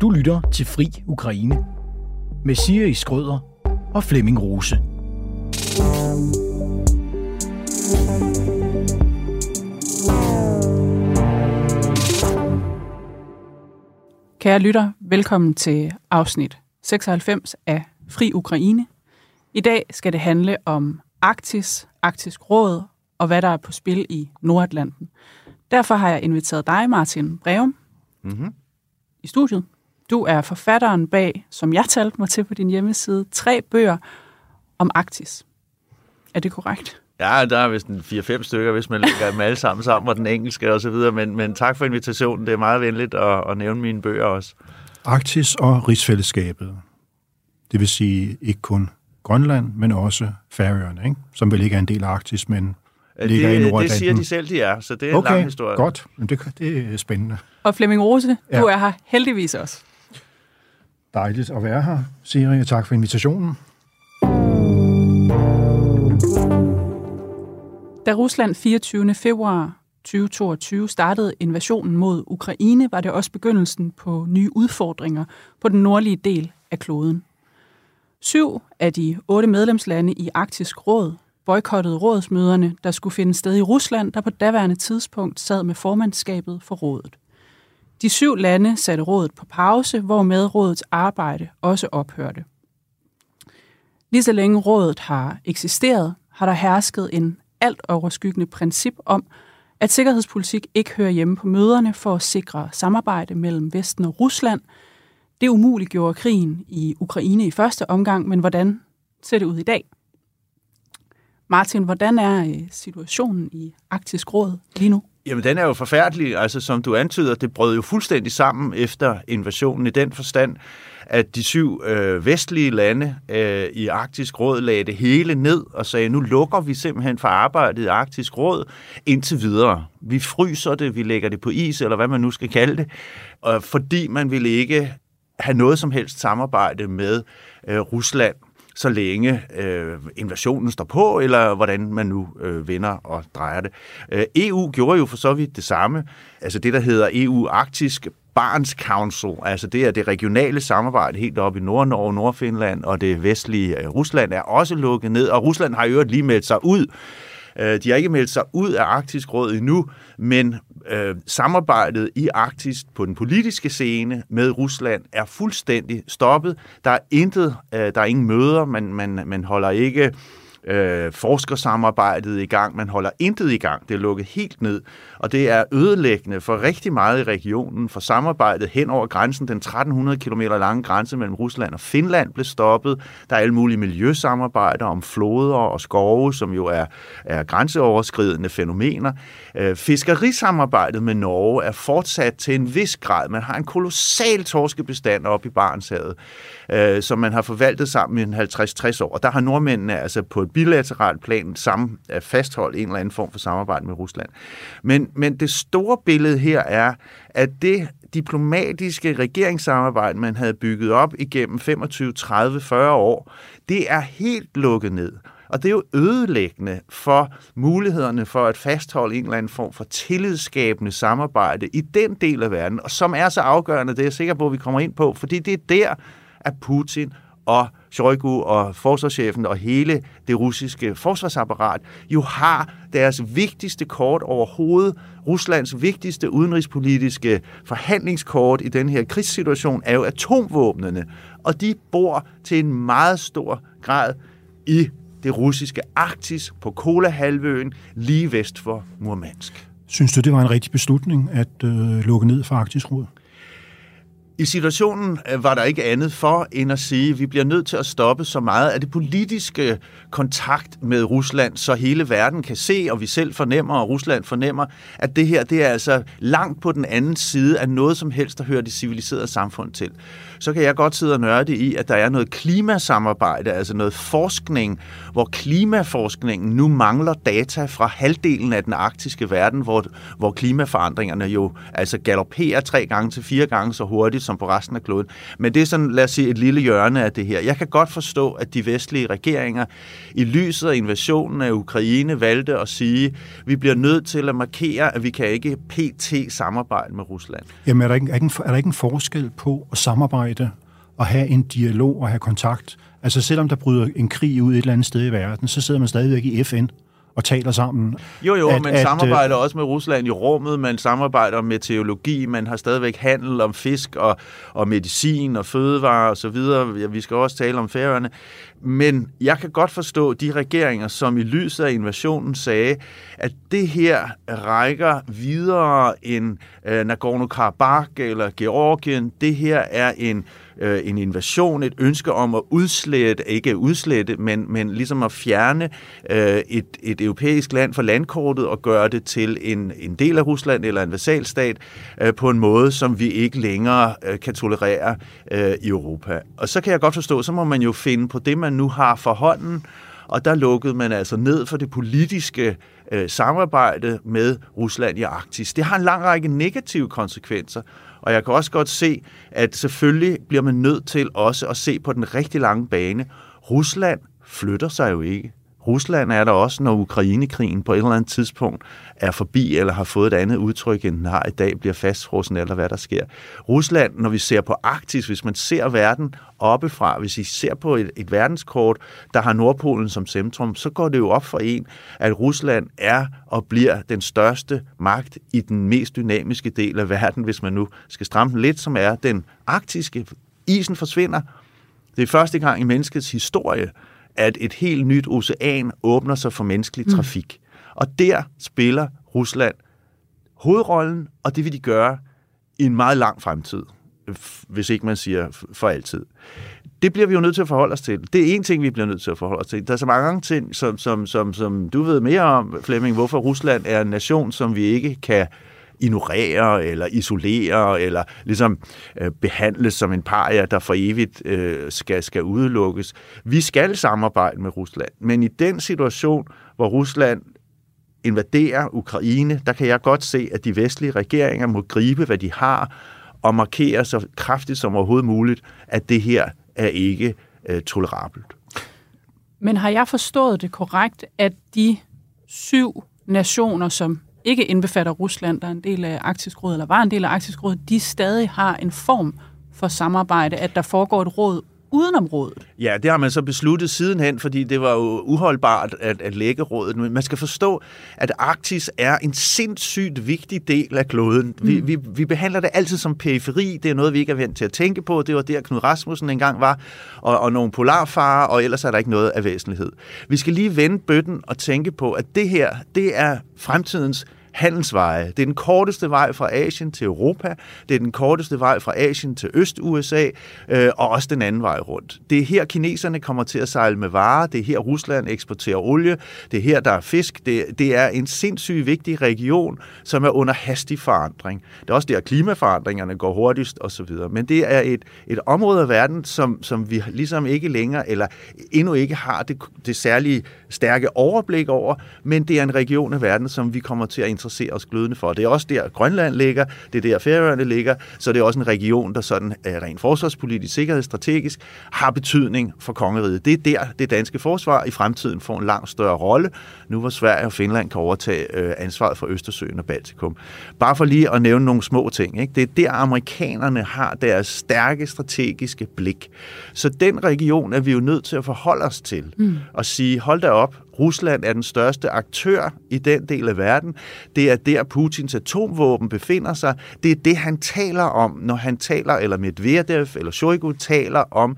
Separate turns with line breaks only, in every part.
Du lytter til Fri Ukraine med Siri Skrøder og Flemming Rose.
Kære lytter, velkommen til afsnit 96 af Fri Ukraine. I dag skal det handle om Arktis, Arktisk Råd og hvad der er på spil i Nordatlanten. Derfor har jeg inviteret dig, Martin Breum, mm-hmm. i studiet. Du er forfatteren bag, som jeg talte mig til på din hjemmeside, tre bøger om Arktis. Er det korrekt?
Ja, der er vist en 4-5 stykker, hvis man lægger dem alle sammen sammen, og den engelske og så videre, men, men tak for invitationen. Det er meget venligt at, at nævne mine bøger også.
Arktis og rigsfællesskabet. Det vil sige ikke kun Grønland, men også Færøerne, ikke? som vel ikke er en del af Arktis, men ligger
det,
i Nordatlanten.
Det siger de selv, de er, så det er
okay,
en lang historie.
godt. Det, det er spændende.
Og Flemming Rose, ja. du er her heldigvis også.
Dejligt at være her, Siri, og tak for invitationen.
Da Rusland 24. februar 2022 startede invasionen mod Ukraine, var det også begyndelsen på nye udfordringer på den nordlige del af kloden. Syv af de otte medlemslande i Arktisk Råd boykottede rådsmøderne, der skulle finde sted i Rusland, der på daværende tidspunkt sad med formandskabet for rådet. De syv lande satte rådet på pause, hvormed rådets arbejde også ophørte. Lige så længe rådet har eksisteret, har der hersket en alt overskyggende princip om, at sikkerhedspolitik ikke hører hjemme på møderne for at sikre samarbejde mellem Vesten og Rusland. Det umuliggjorde krigen i Ukraine i første omgang, men hvordan ser det ud i dag? Martin, hvordan er øh, situationen i Arktisk Råd lige nu?
Jamen, den er jo forfærdelig. Altså, som du antyder, det brød jo fuldstændig sammen efter invasionen i den forstand, at de syv øh, vestlige lande øh, i Arktisk Råd lagde det hele ned og sagde, nu lukker vi simpelthen for arbejdet i Arktisk Råd indtil videre. Vi fryser det, vi lægger det på is, eller hvad man nu skal kalde det, og fordi man ville ikke have noget som helst samarbejde med øh, Rusland så længe øh, invasionen står på, eller hvordan man nu øh, vender og drejer det. Øh, EU gjorde jo for så vidt det samme. Altså det, der hedder EU-Arktisk Barns Council, altså det er det regionale samarbejde helt op i Nord-Norge, Nordfinland og det vestlige øh, Rusland er også lukket ned, og Rusland har jo lige meldt sig ud Øh, de har ikke meldt sig ud af Arktisk Råd endnu, men øh, samarbejdet i Arktis på den politiske scene med Rusland er fuldstændig stoppet. Der er intet, øh, der er ingen møder, man, man, man holder ikke øh, forskersamarbejdet i gang. Man holder intet i gang. Det er lukket helt ned. Og det er ødelæggende for rigtig meget i regionen, for samarbejdet hen over grænsen. Den 1300 km lange grænse mellem Rusland og Finland blev stoppet. Der er alle mulige miljøsamarbejder om floder og skove, som jo er, er grænseoverskridende fænomener. Øh, fiskerisamarbejdet med Norge er fortsat til en vis grad. Man har en kolossal torskebestand op i Barentshavet, øh, som man har forvaltet sammen i 50-60 år. Og der har nordmændene altså på et bilateralt plan sammen at øh, fastholde en eller anden form for samarbejde med Rusland. Men, men det store billede her er, at det diplomatiske regeringssamarbejde, man havde bygget op igennem 25, 30, 40 år, det er helt lukket ned. Og det er jo ødelæggende for mulighederne for at fastholde en eller anden form for tillidsskabende samarbejde i den del af verden, og som er så afgørende, det er jeg sikker på, at vi kommer ind på, fordi det er der, at Putin og Shoigu og forsvarschefen og hele det russiske forsvarsapparat jo har deres vigtigste kort overhovedet. Ruslands vigtigste udenrigspolitiske forhandlingskort i den her krigssituation er jo atomvåbnene, og de bor til en meget stor grad i det russiske Arktis på Kolahalvøen lige vest for Murmansk.
Synes du, det var en rigtig beslutning at øh, lukke ned for Arktisk Råd?
I situationen øh, var der ikke andet for end at sige, at vi bliver nødt til at stoppe så meget af det politiske kontakt med Rusland, så hele verden kan se, og vi selv fornemmer, og Rusland fornemmer, at det her det er altså langt på den anden side af noget som helst, der hører det civiliserede samfund til. Så kan jeg godt sidde og nørde i, at der er noget klimasamarbejde, altså noget forskning, hvor klimaforskningen nu mangler data fra halvdelen af den arktiske verden, hvor, hvor klimaforandringerne jo altså galopperer tre gange til fire gange så hurtigt, som på resten af kloden. Men det er sådan, lad os sige, et lille hjørne af det her. Jeg kan godt forstå, at de vestlige regeringer i lyset af invasionen af Ukraine valgte at sige, at vi bliver nødt til at markere, at vi kan ikke pt. samarbejde med Rusland.
Jamen er der ikke, er, der, er der ikke en forskel på at samarbejde og have en dialog og have kontakt? Altså selvom der bryder en krig ud et eller andet sted i verden, så sidder man stadigvæk i FN og taler sammen.
Jo, jo, at, man at, samarbejder at, også med Rusland i rummet, man samarbejder med teologi, man har stadigvæk handel om fisk og, og medicin og fødevarer osv. Ja, vi skal også tale om færøerne. Men jeg kan godt forstå de regeringer, som i lyset af invasionen sagde, at det her rækker videre end øh, Nagorno-Karabakh eller Georgien. Det her er en øh, en invasion, et ønske om at udslette, ikke udslette, men, men ligesom at fjerne øh, et, et europæisk land fra landkortet og gøre det til en, en del af Rusland eller en vasalstat øh, på en måde, som vi ikke længere øh, kan tolerere øh, i Europa. Og så kan jeg godt forstå, så må man jo finde på det, man nu har for hånden, og der lukkede man altså ned for det politiske øh, samarbejde med Rusland i Arktis. Det har en lang række negative konsekvenser, og jeg kan også godt se, at selvfølgelig bliver man nødt til også at se på den rigtig lange bane. Rusland flytter sig jo ikke. Rusland er der også, når Ukrainekrigen på et eller andet tidspunkt er forbi, eller har fået et andet udtryk, end den har i dag, bliver fastfrossen, eller hvad der sker. Rusland, når vi ser på Arktis, hvis man ser verden oppefra, hvis I ser på et, et verdenskort, der har Nordpolen som centrum, så går det jo op for en, at Rusland er og bliver den største magt i den mest dynamiske del af verden, hvis man nu skal stramme den lidt, som er den arktiske. Isen forsvinder. Det er første gang i menneskets historie, at et helt nyt ocean åbner sig for menneskelig mm. trafik. Mm. Og der spiller Rusland hovedrollen, og det vil de gøre i en meget lang fremtid, hvis ikke man siger for altid. Det bliver vi jo nødt til at forholde os til. Det er en ting, vi bliver nødt til at forholde os til. Der er så mange ting, som, som, som, som du ved mere om, Flemming, hvorfor Rusland er en nation, som vi ikke kan øh, ignorere eller isolere eller ligesom øh, behandles som en paria, der for evigt øh, skal, skal udelukkes. Vi skal samarbejde med Rusland, men i den situation, hvor Rusland invaderer Ukraine, der kan jeg godt se, at de vestlige regeringer må gribe, hvad de har, og markere så kraftigt som overhovedet muligt, at det her er ikke øh, tolerabelt.
Men har jeg forstået det korrekt, at de syv nationer, som ikke indbefatter Rusland, der er en del af Arktisk Råd, eller var en del af Arktisk Råd, de stadig har en form for samarbejde, at der foregår et råd udenom rådet.
Ja, det har man så besluttet sidenhen, fordi det var jo uholdbart at, at lægge rådet. Men man skal forstå, at Arktis er en sindssygt vigtig del af kloden. Mm. Vi, vi, vi behandler det altid som periferi. Det er noget, vi ikke er vant til at tænke på. Det var der, Knud Rasmussen engang var, og, og nogle polarfarer, og ellers er der ikke noget af væsentlighed. Vi skal lige vende bøtten og tænke på, at det her, det er fremtidens handelsveje. Det er den korteste vej fra Asien til Europa, det er den korteste vej fra Asien til Øst-USA, øh, og også den anden vej rundt. Det er her, kineserne kommer til at sejle med varer, det er her, Rusland eksporterer olie, det er her, der er fisk. Det, det er en sindssygt vigtig region, som er under hastig forandring. Det er også der, klimaforandringerne går hurtigst osv. Men det er et, et område af verden, som, som vi ligesom ikke længere, eller endnu ikke har det, det særlige stærke overblik over, men det er en region af verden, som vi kommer til at interessere os glødende for. Det er også der, Grønland ligger, det er der, Færøerne ligger, så det er også en region, der sådan er rent forsvarspolitisk, sikkerhedsstrategisk, har betydning for kongeriget. Det er der, det danske forsvar i fremtiden får en langt større rolle, nu hvor Sverige og Finland kan overtage øh, ansvaret for Østersøen og Baltikum. Bare for lige at nævne nogle små ting. Ikke? Det er der, amerikanerne har deres stærke strategiske blik. Så den region er vi jo nødt til at forholde os til mm. og sige, hold da op, Rusland er den største aktør i den del af verden. Det er der, Putins atomvåben befinder sig. Det er det, han taler om, når han taler, eller Medvedev eller Shoigu taler om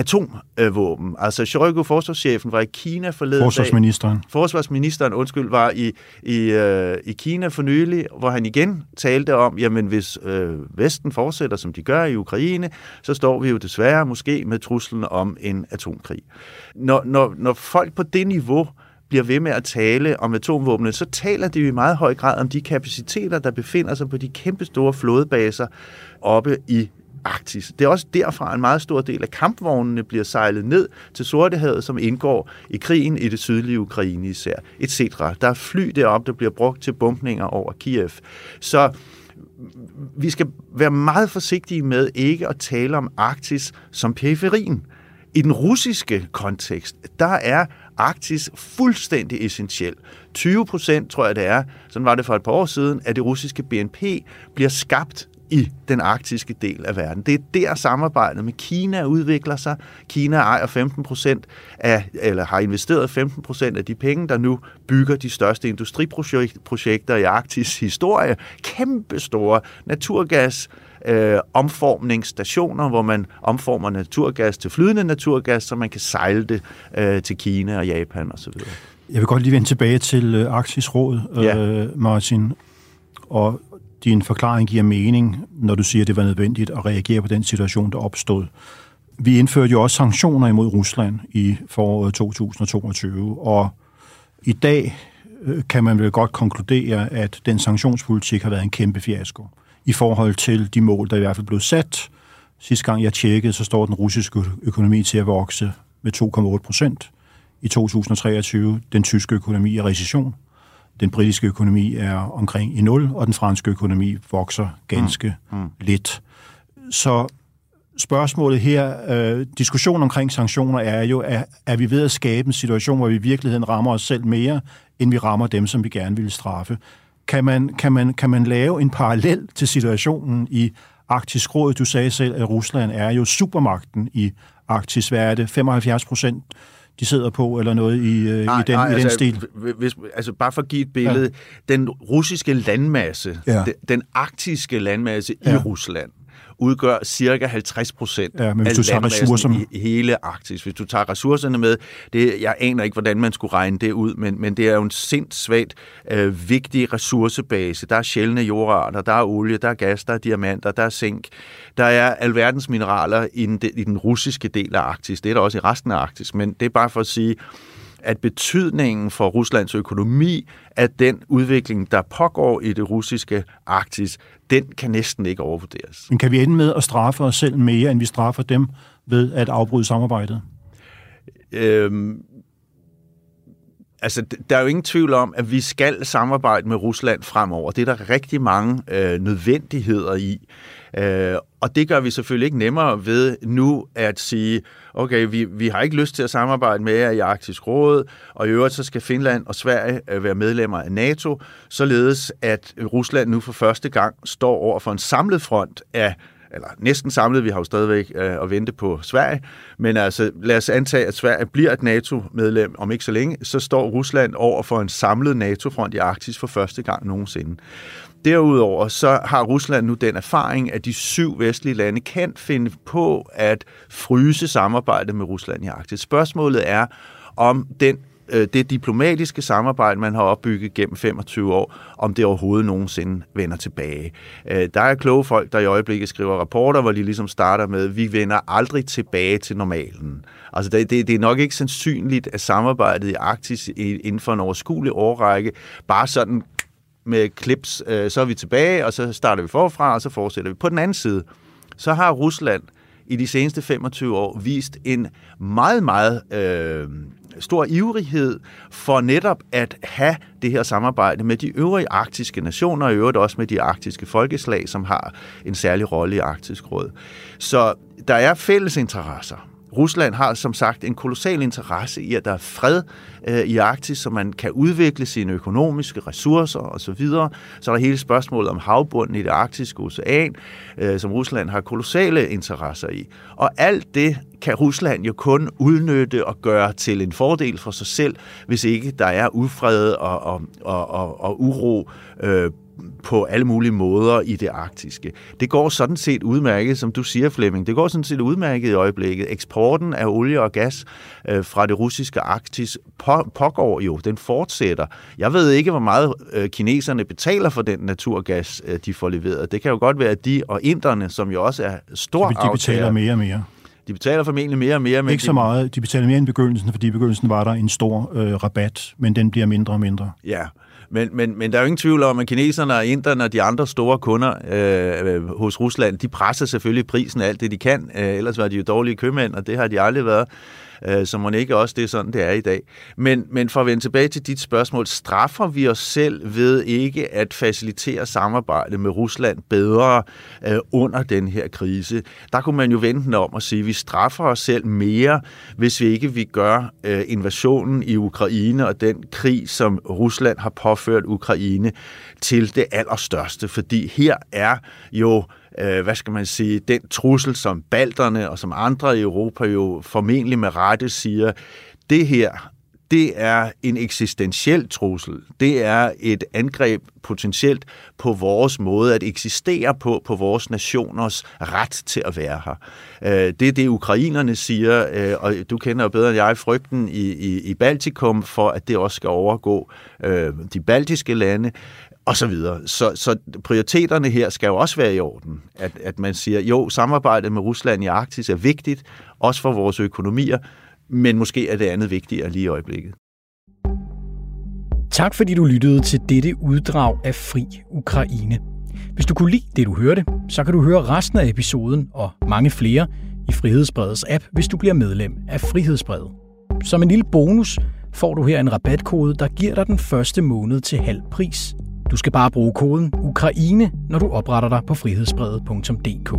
atomvåben. Altså Shoigu, forsvarschefen, var i Kina forleden
Forsvarsministeren.
Dag. Forsvarsministeren, undskyld, var i, i, uh, i Kina for nylig, hvor han igen talte om, jamen hvis uh, Vesten fortsætter, som de gør i Ukraine, så står vi jo desværre måske med truslen om en atomkrig. Når, når, når folk på det niveau bliver ved med at tale om atomvåbne, så taler de jo i meget høj grad om de kapaciteter, der befinder sig på de kæmpe store flådebaser oppe i Arktis. Det er også derfra en meget stor del af kampvognene bliver sejlet ned til Sortehavet, som indgår i krigen i det sydlige Ukraine især, etc. Der er fly deroppe, der bliver brugt til bombninger over Kiev. Så vi skal være meget forsigtige med ikke at tale om Arktis som periferien. I den russiske kontekst, der er Arktis fuldstændig essentiel. 20 procent, tror jeg det er, sådan var det for et par år siden, at det russiske BNP bliver skabt i den arktiske del af verden. Det er der samarbejdet med Kina udvikler sig. Kina ejer 15 procent af, eller har investeret 15 procent af de penge, der nu bygger de største industriprojekter i Arktis historie. Kæmpe store naturgas øh, omformningsstationer, hvor man omformer naturgas til flydende naturgas, så man kan sejle det øh, til Kina og Japan osv.
Jeg vil godt lige vende tilbage til øh, Arktis Råd, ja. øh, Martin. Og din forklaring giver mening, når du siger, at det var nødvendigt at reagere på den situation, der opstod. Vi indførte jo også sanktioner imod Rusland i foråret 2022, og i dag øh, kan man vel godt konkludere, at den sanktionspolitik har været en kæmpe fiasko i forhold til de mål, der i hvert fald blev sat. Sidste gang jeg tjekkede, så står den russiske økonomi til at vokse med 2,8 procent i 2023. Den tyske økonomi er recession. Den britiske økonomi er omkring i nul, og den franske økonomi vokser ganske mm. Mm. lidt. Så spørgsmålet her, øh, diskussionen omkring sanktioner er jo, er, er vi ved at skabe en situation, hvor vi i virkeligheden rammer os selv mere, end vi rammer dem, som vi gerne vil straffe? Kan man, kan man, kan man lave en parallel til situationen i Arktisk Råd? Du sagde selv, at Rusland er jo supermagten i Arktis. Hvad er det? 75 procent de sidder på, eller noget i, øh, nej, i, den, nej, i den altså, stil?
Hvis, altså bare for at give et billede. Ja. Den russiske landmasse, ja. den, den arktiske landmasse ja. i Rusland, udgør cirka 50 procent
ja, men hvis du tager ressourcerne.
i hele Arktis. Hvis du tager ressourcerne med, det, jeg aner ikke, hvordan man skulle regne det ud, men, men det er jo en sindssvagt øh, vigtig ressourcebase. Der er sjældne jordarter, der er olie, der er gas, der er diamanter, der er zink. Der er alverdens mineraler i den, i den russiske del af Arktis. Det er der også i resten af Arktis, men det er bare for at sige, at betydningen for Ruslands økonomi af den udvikling, der pågår i det russiske Arktis, den kan næsten ikke overvurderes.
Men kan vi ende med at straffe os selv mere, end vi straffer dem ved at afbryde samarbejdet? Øhm,
altså, der er jo ingen tvivl om, at vi skal samarbejde med Rusland fremover. Det er der rigtig mange øh, nødvendigheder i. Øh, og det gør vi selvfølgelig ikke nemmere ved nu at sige, okay, vi, vi har ikke lyst til at samarbejde med jer i Arktisk Råd, og i øvrigt så skal Finland og Sverige øh, være medlemmer af NATO, således at Rusland nu for første gang står over for en samlet front af eller næsten samlet, vi har jo stadigvæk øh, at vente på Sverige, men altså lad os antage, at Sverige bliver et NATO-medlem om ikke så længe, så står Rusland over for en samlet NATO-front i Arktis for første gang nogensinde. Derudover så har Rusland nu den erfaring, at de syv vestlige lande kan finde på at fryse samarbejdet med Rusland i Arktis. Spørgsmålet er, om den øh, det diplomatiske samarbejde, man har opbygget gennem 25 år, om det overhovedet nogensinde vender tilbage. Øh, der er kloge folk, der i øjeblikket skriver rapporter, hvor de ligesom starter med, vi vender aldrig tilbage til normalen. Altså det, det, det er nok ikke sandsynligt, at samarbejdet i Arktis inden for en overskuelig årrække bare sådan med clips, øh, så er vi tilbage, og så starter vi forfra, og så fortsætter vi. På den anden side, så har Rusland i de seneste 25 år vist en meget, meget øh, stor ivrighed for netop at have det her samarbejde med de øvrige arktiske nationer, og i øvrigt også med de arktiske folkeslag, som har en særlig rolle i Arktisk Råd. Så der er fælles interesser. Rusland har som sagt en kolossal interesse i, at der er fred øh, i Arktis, så man kan udvikle sine økonomiske ressourcer osv. Så, så er der hele spørgsmålet om havbunden i det arktiske ocean, øh, som Rusland har kolossale interesser i. Og alt det kan Rusland jo kun udnytte og gøre til en fordel for sig selv, hvis ikke der er ufred og, og, og, og, og uro øh, på alle mulige måder i det arktiske. Det går sådan set udmærket, som du siger, Flemming. Det går sådan set udmærket i øjeblikket. Eksporten af olie og gas øh, fra det russiske Arktis på, pågår jo. Den fortsætter. Jeg ved ikke, hvor meget øh, kineserne betaler for den naturgas, øh, de får leveret. Det kan jo godt være, at de og inderne, som jo også er stor
De, de betaler mere og mere.
De betaler formentlig mere og mere.
Men ikke så meget. De betaler mere end begyndelsen, fordi i begyndelsen var der en stor øh, rabat, men den bliver mindre og mindre.
Ja, men, men, men der er jo ingen tvivl om, at kineserne og inderne og de andre store kunder øh, øh, hos Rusland, de presser selvfølgelig prisen af alt det, de kan. Øh, ellers var de jo dårlige købmænd, og det har de aldrig været. Øh, så må ikke også det er sådan, det er i dag. Men, men for at vende tilbage til dit spørgsmål, straffer vi os selv ved ikke at facilitere samarbejde med Rusland bedre øh, under den her krise? Der kunne man jo vente den om og sige, at vi straffer os selv mere, hvis vi ikke vi gør øh, invasionen i Ukraine og den krig, som Rusland har påført Ukraine, til det allerstørste. Fordi her er jo øh, hvad skal man sige, den trussel, som balterne og som andre i Europa jo formentlig med rette siger, det her, det er en eksistentiel trussel. Det er et angreb potentielt på vores måde at eksistere på, på vores nationers ret til at være her. Øh, det er det, ukrainerne siger, øh, og du kender jo bedre end jeg frygten i, i, i Baltikum for, at det også skal overgå øh, de baltiske lande og så videre. Så, så prioriteterne her skal jo også være i orden. At, at man siger, jo, samarbejdet med Rusland i Arktis er vigtigt, også for vores økonomier, men måske er det andet vigtigere lige i øjeblikket.
Tak fordi du lyttede til dette uddrag af Fri Ukraine. Hvis du kunne lide det, du hørte, så kan du høre resten af episoden og mange flere i Frihedsbredets app, hvis du bliver medlem af Frihedsbredet. Som en lille bonus får du her en rabatkode, der giver dig den første måned til halv pris. Du skal bare bruge koden Ukraine, når du opretter dig på frihedsbrevet.dk.